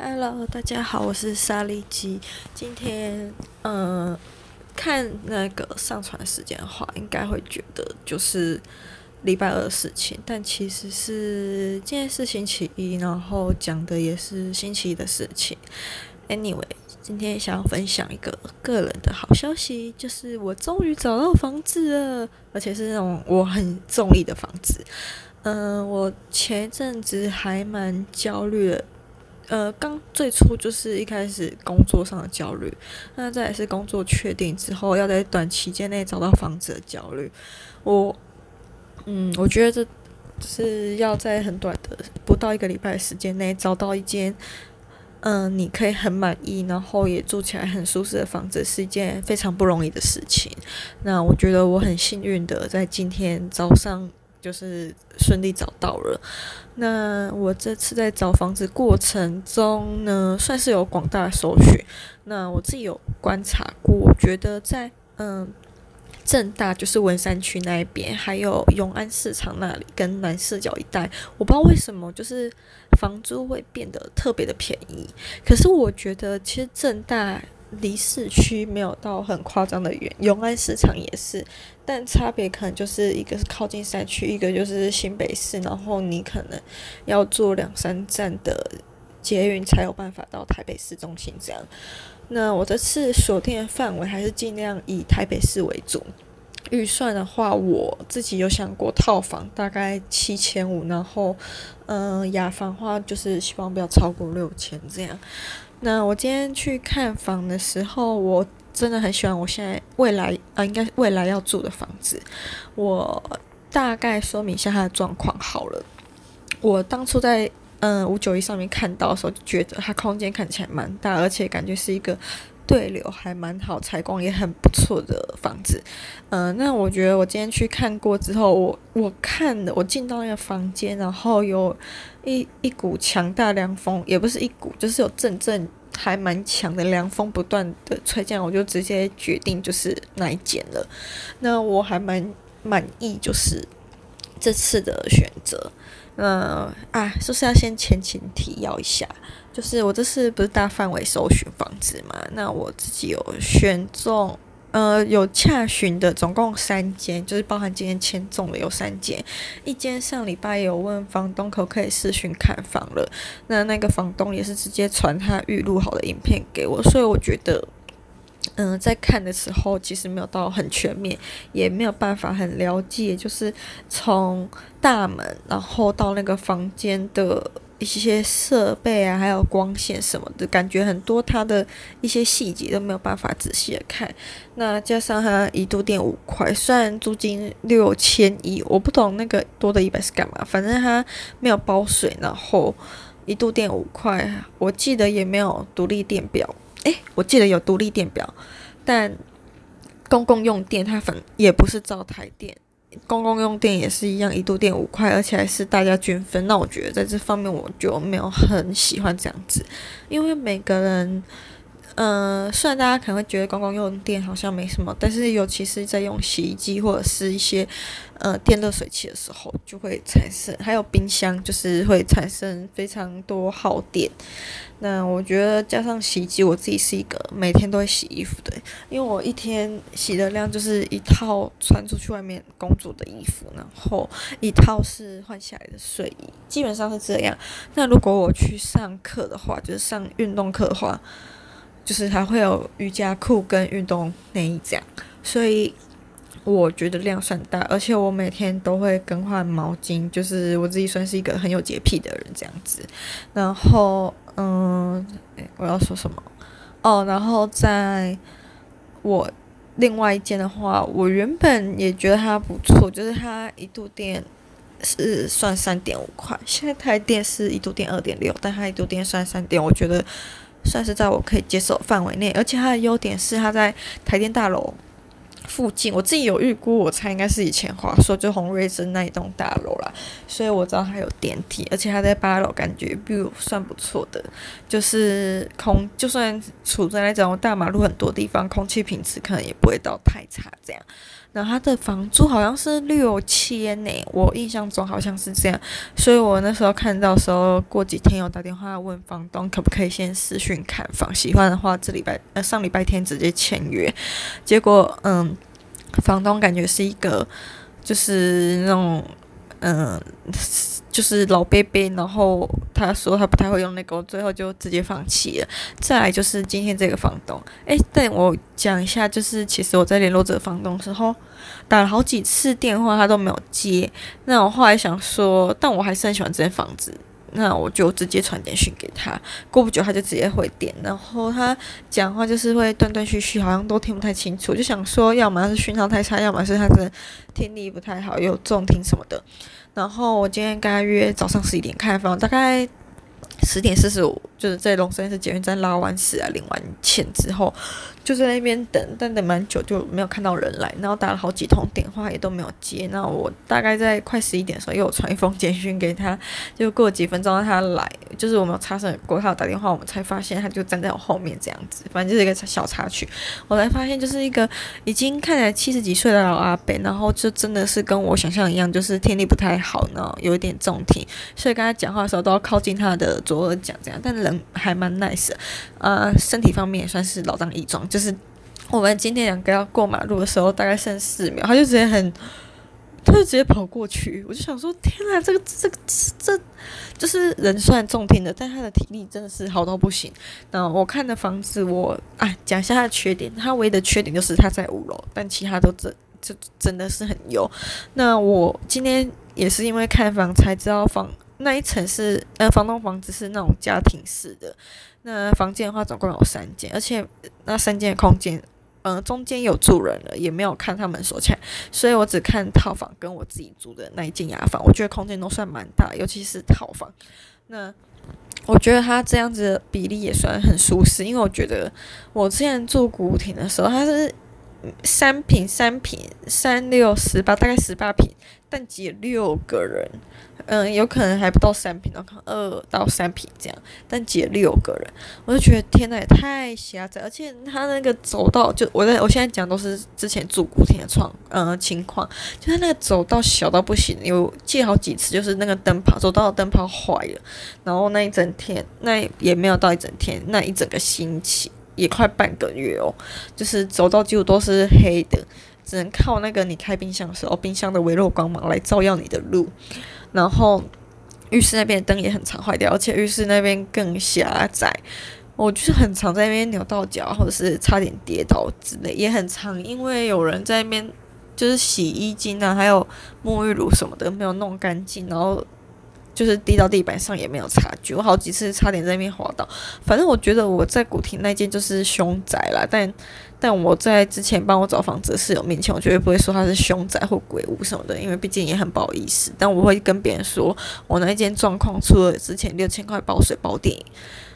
Hello，大家好，我是莎莉姬。今天，嗯、呃，看那个上传时间的话，应该会觉得就是礼拜二的事情，但其实是今天是星期一，然后讲的也是星期一的事情。Anyway，今天想要分享一个个人的好消息，就是我终于找到房子了，而且是那种我很中意的房子。嗯、呃，我前一阵子还蛮焦虑的。呃，刚最初就是一开始工作上的焦虑，那再来是工作确定之后，要在短期间内找到房子的焦虑。我，嗯，我觉得这是要在很短的不到一个礼拜时间内找到一间，嗯、你可以很满意，然后也住起来很舒适的房子，是一件非常不容易的事情。那我觉得我很幸运的在今天早上。就是顺利找到了。那我这次在找房子过程中呢，算是有广大的搜寻。那我自己有观察过，我觉得在嗯正大就是文山区那一边，还有永安市场那里跟南四角一带，我不知道为什么就是房租会变得特别的便宜。可是我觉得其实正大。离市区没有到很夸张的远，永安市场也是，但差别可能就是一个是靠近山区，一个就是新北市，然后你可能要坐两三站的捷运才有办法到台北市中心这样。那我这次锁定的范围还是尽量以台北市为主。预算的话，我自己有想过套房大概七千五，然后嗯，雅房的话就是希望不要超过六千这样。那我今天去看房的时候，我真的很喜欢我现在未来啊，应该未来要住的房子。我大概说明一下它的状况好了。我当初在嗯五九一上面看到的时候，就觉得它空间看起来蛮大，而且感觉是一个。对流还蛮好，采光也很不错的房子。嗯、那我觉得我今天去看过之后，我我看了，我进到那个房间，然后有一一股强大凉风，也不是一股，就是有阵阵还蛮强的凉风不断的吹进来，我就直接决定就是那一间了。那我还蛮满意，就是这次的选择。嗯啊，是不是要先前情提要一下？就是我这次不是大范围搜寻房子嘛？那我自己有选中，呃，有洽询的总共三间，就是包含今天签中的有三间。一间上礼拜有问房东可不可以视讯看房了，那那个房东也是直接传他预录好的影片给我，所以我觉得。嗯，在看的时候其实没有到很全面，也没有办法很了解，就是从大门然后到那个房间的一些设备啊，还有光线什么的，感觉很多它的一些细节都没有办法仔细的看。那加上它一度电五块，虽然租金六千一，我不懂那个多的一百是干嘛，反正它没有包水，然后一度电五块，我记得也没有独立电表。诶，我记得有独立电表，但公共用电它反也不是灶台电，公共用电也是一样，一度电五块，而且还是大家均分。那我觉得在这方面我就没有很喜欢这样子，因为每个人。嗯、虽然大家可能会觉得公共用电好像没什么，但是尤其是在用洗衣机或者是一些呃电热水器的时候，就会产生，还有冰箱，就是会产生非常多耗电。那我觉得加上洗衣机，我自己是一个每天都会洗衣服的，因为我一天洗的量就是一套穿出去外面工作的衣服，然后一套是换下来的睡衣，基本上是这样。那如果我去上课的话，就是上运动课的话。就是还会有瑜伽裤跟运动内衣这样，所以我觉得量算大，而且我每天都会更换毛巾，就是我自己算是一个很有洁癖的人这样子。然后，嗯，我要说什么？哦，然后在我另外一间的话，我原本也觉得它不错，就是它一度电是算三点五块，现在台电是一度电二点六，但它一度电算三点，我觉得。算是在我可以接受范围内，而且它的优点是它在台电大楼附近。我自己有预估，我猜应该是以前华硕就红瑞珍那一栋大楼啦，所以我知道它有电梯，而且它在八楼，感觉不算不错的。就是空，就算处在那种大马路很多地方，空气品质可能也不会到太差这样。然后他的房租好像是六千呢，我印象中好像是这样，所以我那时候看到时候，过几天有打电话问房东可不可以先私讯看房，喜欢的话这礼拜呃上礼拜天直接签约，结果嗯，房东感觉是一个就是那种。嗯，就是老贝贝，然后他说他不太会用那个，最后就直接放弃了。再来就是今天这个房东，哎，但我讲一下，就是其实我在联络这个房东时候，打了好几次电话，他都没有接。那我后来想说，但我还是很喜欢这间房子。那我就直接传简讯给他，过不久他就直接回电，然后他讲话就是会断断续续，好像都听不太清楚。就想说，要么是讯号太差，要么是他的听力不太好，有重听什么的。然后我今天跟他约早上十一点开房，大概。十点四十五，就是在龙山寺捷运站拉完屎啊，领完钱之后，就在那边等，但等蛮久就没有看到人来，然后打了好几通电话也都没有接。那我大概在快十一点的时候，又传一封简讯给他，就过几分钟让他来，就是我们有擦身过，他有打电话，我们才发现他就站在我后面这样子，反正就是一个小插曲。我才发现就是一个已经看起来七十几岁的老阿伯，然后就真的是跟我想象一样，就是听力不太好，呢有一点重听，所以跟他讲话的时候都要靠近他的。左耳讲这样，但人还蛮 nice 的，呃，身体方面也算是老当益壮。就是我们今天两个要过马路的时候，大概剩四秒，他就直接很，他就直接跑过去。我就想说，天啊，这个这个这，就是人虽然重听的，但他的体力真的是好到不行。那我看的房子我，我啊讲一下他的缺点，他唯一的缺点就是他在五楼，但其他都真就真的是很优。那我今天也是因为看房才知道房。那一层是，呃，房东房子是那种家庭式的。那房间的话，总共有三间，而且那三间空间，嗯、中间有住人了，也没有看他们锁起来，所以我只看套房跟我自己住的那一间雅房。我觉得空间都算蛮大，尤其是套房。那我觉得它这样子的比例也算很舒适，因为我觉得我之前住古亭的时候，它是三坪、三坪、三六十八，大概十八坪，但挤六个人。嗯，有可能还不到三坪，可能二到三坪这样，但挤六个人，我就觉得天呐，也太狭窄，而且他那个走道，就我在我现在讲都是之前住古亭的状，嗯，情况，就他那个走道小到不行，有借好几次，就是那个灯泡走道的灯泡坏了，然后那一整天，那也没有到一整天，那一整个星期也快半个月哦，就是走道几乎都是黑的，只能靠那个你开冰箱的时候，冰箱的微弱光芒来照耀你的路。然后浴室那边灯也很常坏掉，而且浴室那边更狭窄，我就是很常在那边扭到脚，或者是差点跌倒之类，也很常因为有人在那边就是洗衣精啊，还有沐浴乳什么的没有弄干净，然后就是滴到地板上也没有察觉，我好几次差点在那边滑倒。反正我觉得我在古亭那间就是凶宅啦，但。但我在之前帮我找房子的室友面前，我绝对不会说他是凶宅或鬼屋什么的，因为毕竟也很不好意思。但我会跟别人说，我那一间状况除了之前六千块包水包电，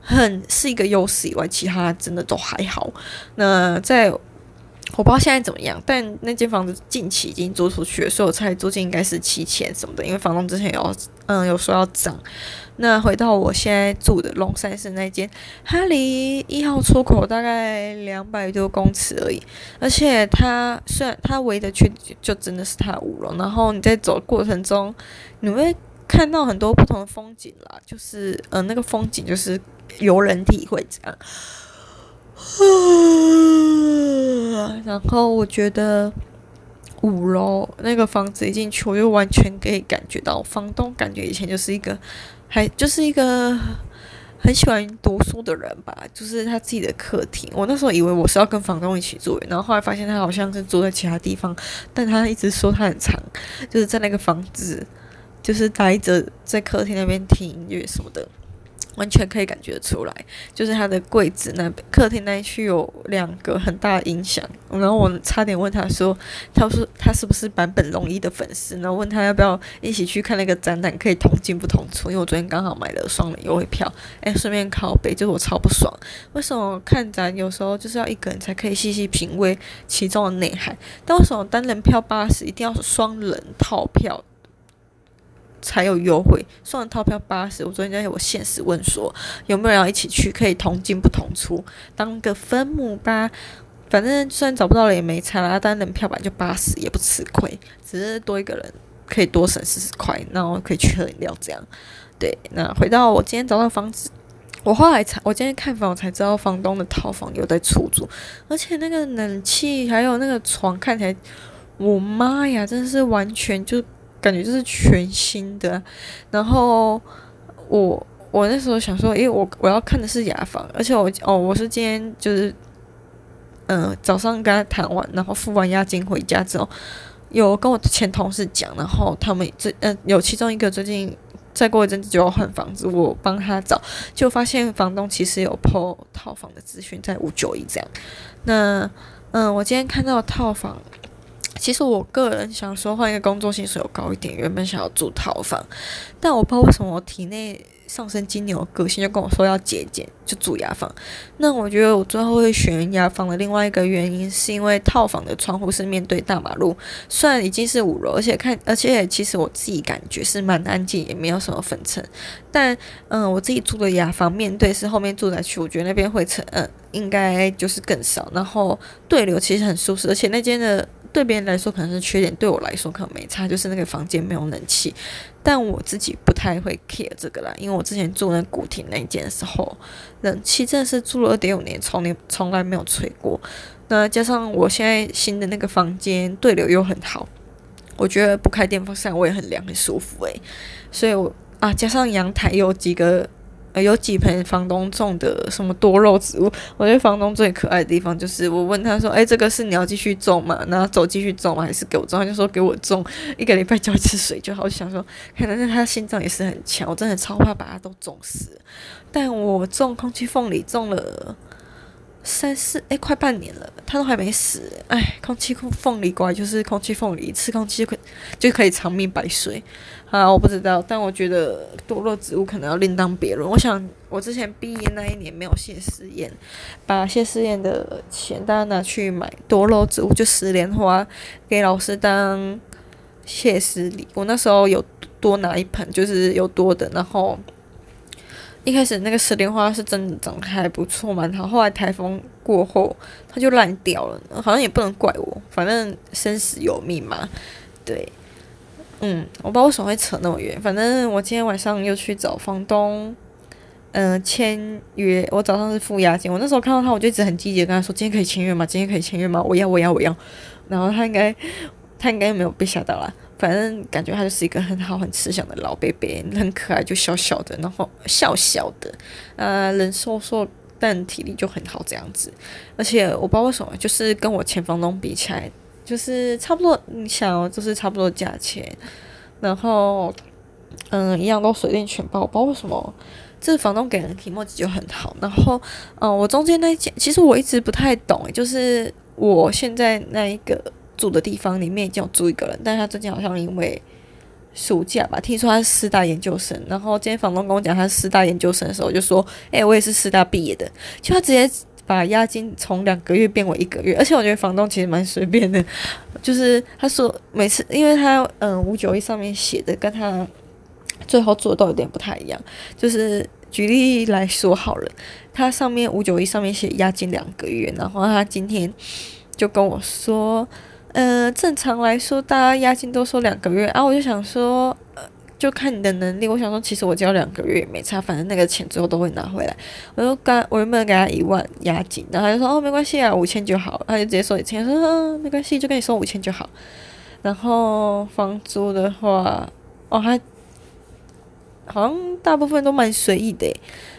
很是一个优势以外，其他真的都还好。那在我不知道现在怎么样，但那间房子近期已经租出去了，所以我猜租金应该是七千什么的，因为房东之前有嗯有说要涨。那回到我现在住的龙山寺那间，它离一号出口大概两百多公尺而已，而且它虽然它唯一的缺点就真的是它五楼，然后你在走的过程中，你会看到很多不同的风景啦，就是嗯、那个风景就是由人体会这样，然后我觉得五楼那个房子一进去，我就完全可以感觉到房东感觉以前就是一个。还就是一个很喜欢读书的人吧，就是他自己的客厅。我那时候以为我是要跟房东一起住，然后后来发现他好像是住在其他地方，但他一直说他很长，就是在那个房子，就是待着在客厅那边听音乐什么的。完全可以感觉出来，就是他的柜子那、客厅那一区有两个很大的音响。然后我差点问他说：“他说他是不是坂本龙一的粉丝？”然后问他要不要一起去看那个展览，可以同进不同出。因为我昨天刚好买了双人优惠票，哎，顺便靠北，就是我超不爽。为什么看展有时候就是要一个人才可以细细品味其中的内涵？但为什么单人票八十一定要双人套票？才有优惠，双人套票八十。我昨天在我现实问说有没有人要一起去，可以同进不同出，当个分母吧。反正虽然找不到了也没差啦，但人票版就八十也不吃亏，只是多一个人可以多省四十块，然后可以去喝饮料这样。对，那回到我今天找到房子，我后来才我今天看房我才知道房东的套房有在出租，而且那个冷气还有那个床看起来，我妈呀，真的是完全就感觉就是全新的。然后我我那时候想说，因为我我要看的是雅房，而且我哦我是今天就是。嗯、早上跟他谈完，然后付完押金回家之后，有跟我前同事讲，然后他们最嗯、有其中一个最近再过一阵子就要换房子，我帮他找，就发现房东其实有 po 套房的资讯在五九一这样。那嗯、我今天看到套房，其实我个人想说换一个工作薪水有高一点，原本想要住套房，但我不知道为什么我体内。上升金牛个性就跟我说要节俭，就住雅房。那我觉得我最后会选雅房的另外一个原因，是因为套房的窗户是面对大马路，虽然已经是五楼，而且看，而且其实我自己感觉是蛮安静，也没有什么粉尘。但嗯，我自己住的雅房面对是后面住宅区，我觉得那边灰尘嗯应该就是更少。然后对流其实很舒适，而且那间的。对别人来说可能是缺点，对我来说可能没差，就是那个房间没有冷气。但我自己不太会 care 这个啦，因为我之前住那古亭那间的时候，冷气真的是住了二点五年，从来从来没有吹过。那加上我现在新的那个房间对流又很好，我觉得不开电风扇我也很凉很舒服诶、所以我啊，加上阳台有几个。有几盆房东种的什么多肉植物，我觉得房东最可爱的地方就是，我问他说：“哎，这个是你要继续种吗？然后走继续种吗？还是给我种？”他就说：“给我种，一个礼拜浇一次水就好。”想说，可能是他心脏也是很强，我真的超怕把它都种死。但我种空气凤梨种了三四哎，快半年了，它都还没死。哎，空气凤梨乖就是空气凤梨，吃空气可就可以长命百岁。啊，我不知道，但我觉得多肉植物可能要另当别论。我想，我之前毕业那一年没有谢师宴，把谢师宴的钱大家拿去买多肉植物，就石莲花给老师当谢师礼。我那时候有多拿一盆，就是有多的。然后一开始那个石莲花是真的长得还不错嘛，然后后来台风过后它就烂掉了，好像也不能怪我，反正生死有命嘛，对。嗯，我不知道为什么会扯那么远。反正我今天晚上又去找房东，嗯、签约。我早上是付押金，我那时候看到他，我就一直很积极跟他说：“今天可以签约吗？今天可以签约吗？我要，我要，我要。”然后他应该，他应该没有被吓到啦。反正感觉他就是一个很好、很慈祥的老伯伯，很可爱，就小小的，然后笑笑的，呃，人瘦瘦，但体力就很好这样子。而且我不知道为什么，就是跟我前房东比起来。就是差不多，你想，就是差不多价钱，然后，嗯，一样都水电全包，我不知道为什么，这房东给人的提莫就很好。然后，嗯，我中间那间，其实我一直不太懂，就是我现在那一个住的地方里面已经有住一个人，但他最近好像因为暑假吧，听说他是师大研究生。然后今天房东跟我讲他是师大研究生的时候，我就说，哎、我也是师大毕业的，就他直接。把押金从两个月变为一个月，而且我觉得房东其实蛮随便的，就是他说每次，因为他嗯五九一上面写的跟他最后做的都有点不太一样，就是举例来说好了，他上面五九一上面写押金两个月，然后他今天就跟我说，呃，正常来说大家押金都说两个月啊，我就想说。就看你的能力，我想说，其实我交两个月也没差，反正那个钱最后都会拿回来。我就刚我原本给他一万押金，然后他就说哦没关系啊，五千就好，他就直接说一千，说嗯没关系，就跟你说五千就好。然后房租的话，哦还好像大部分都蛮随意的。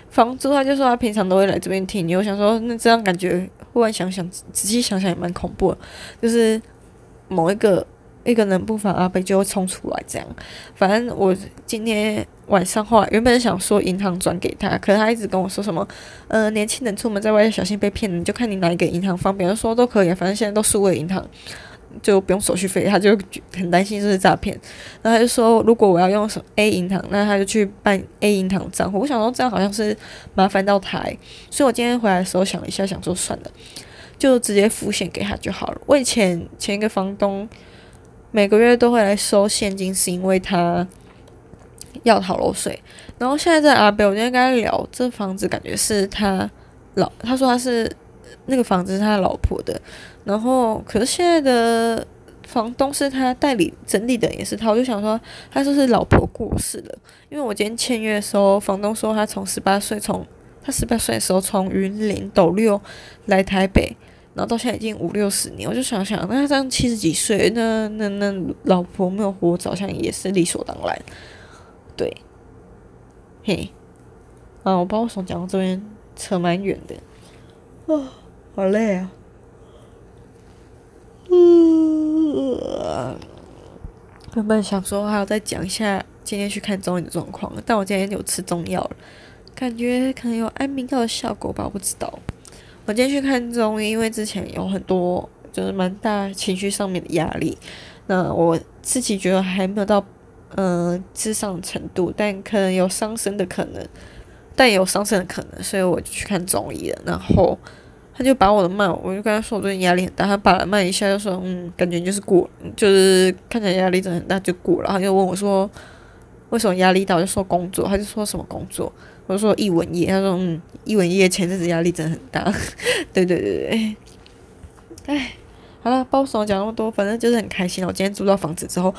房租他就说他平常都会来这边听你，我想说那这样感觉忽然想想仔细想想也蛮恐怖，就是某一个。一个人不防阿北就会冲出来，这样。反正我今天晚上话原本想说银行转给他，可是他一直跟我说什么，呃，年轻人出门在外要小心被骗，你就看你哪一个银行方便，说都可以，反正现在都数位银行，就不用手续费。他就很担心这是诈骗，然后他就说，如果我要用什么 A 银行，那他就去办 A 银行账户。我想说这样好像是麻烦到他，所以我今天回来的时候想了一下，想说算了，就直接付现给他就好了。我以前前一个房东。每个月都会来收现金，是因为他要逃漏税。然后现在在阿北，我今天跟他聊，这房子感觉是他老，他说他是那个房子是他老婆的，然后可是现在的房东是他代理整理的，也是他。我就想说，他是不是老婆过世了？因为我今天签约的时候，房东说他从十八岁，从他十八岁的时候从云林斗六来台北，然后到现在已经五六十年。我就想想，那他这样七十几岁，那那那老婆没有活着，好像也是理所当然。对，嘿，啊，我不知道为什么讲到这边扯蛮远的，哦，好累啊。嗯，原本想说还要再讲一下今天去看中医的状况，但我今天有吃中药了，感觉可能有安眠药的效果吧，我不知道。我今天去看中医，因为之前有很多就是蛮大情绪上面的压力，那我自己觉得还没有到嗯咨商程度，但可能有伤身的可能，但也有伤身的可能，所以我就去看中医了，然后。他就把我的脉，我就跟他说我最近压力很大，他把脉一下就说，嗯，感觉就是过，就是看起来压力真的很大就过了。他就问我说，为什么压力大？我就说工作，他就说什么工作？我说一文业，他说嗯，一文业前阵子压力真的很大。对对对对，哎，好了，不说讲那么多，反正就是很开心了。我今天租到房子之后，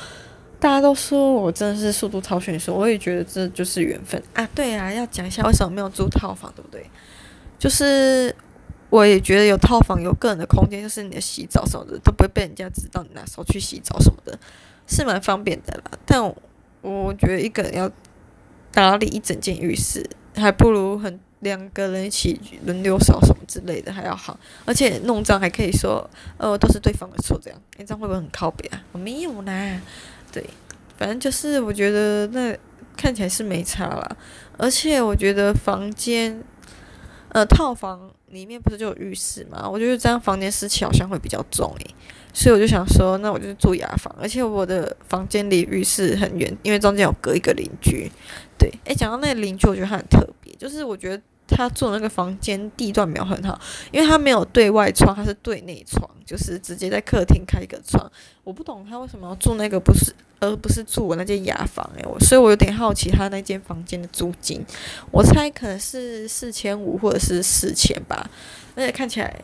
大家都说我真的是速度超迅速，我也觉得这就是缘分啊。对啊，要讲一下为什么没有租套房，对不对？就是。我也觉得有套房有个人的空间，就是你的洗澡什么的都不会被人家知道你哪时候去洗澡什么的，是蛮方便的啦。但我，我觉得一个人要打理一整间浴室，还不如很两个人一起轮流扫什么之类的还要好。而且弄脏还可以说，呃，都是对方的错这样，你这样会不会很靠边啊？我没有啦，对，反正就是我觉得那看起来是没差啦。而且我觉得房间，呃，套房。里面不是就有浴室吗？我觉得这样房间湿气好像会比较重诶，所以我就想说，那我就住雅房。而且我的房间离浴室很远，因为中间有隔一个邻居。对，诶，讲到那个邻居，我觉得他很特别，就是我觉得他住那个房间地段没有很好，因为他没有对外窗，他是对内窗，就是直接在客厅开一个窗。我不懂他为什么要住那个，不是。而不是住我那间雅房诶、我所以我有点好奇他那间房间的租金，我猜可能是四千五或者是四千吧，而且看起来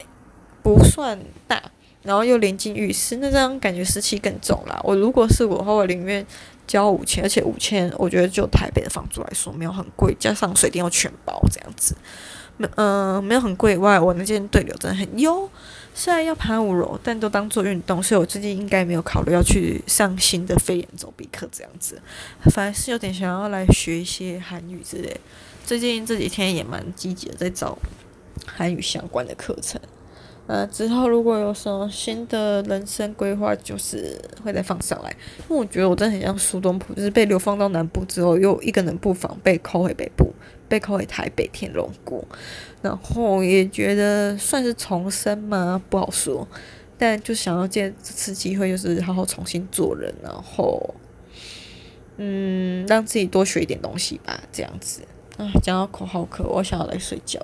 不算大，然后又连进浴室，那这样感觉湿气更重啦。我如果是我的话，我宁愿交五千，而且五千我觉得就台北的房租来说没有很贵，加上水电又全包这样子，没嗯、呃、没有很贵以外，我那间对流真的很优。虽然要爬五楼，但都当做运动，所以我最近应该没有考虑要去上新的飞檐走壁课这样子，反而是有点想要来学一些韩语之类。最近这几天也蛮积极的在找韩语相关的课程。呃，之后如果有什么新的人生规划，就是会再放上来。因为我觉得我真的很像苏东坡，就是被流放到南部之后，又一个人不妨被扣回北部。被扣回台北天龙谷，然后也觉得算是重生吗？不好说，但就想要借这次机会，就是好好重新做人，然后，嗯，让自己多学一点东西吧，这样子。啊，讲到口号课，我想要来睡觉。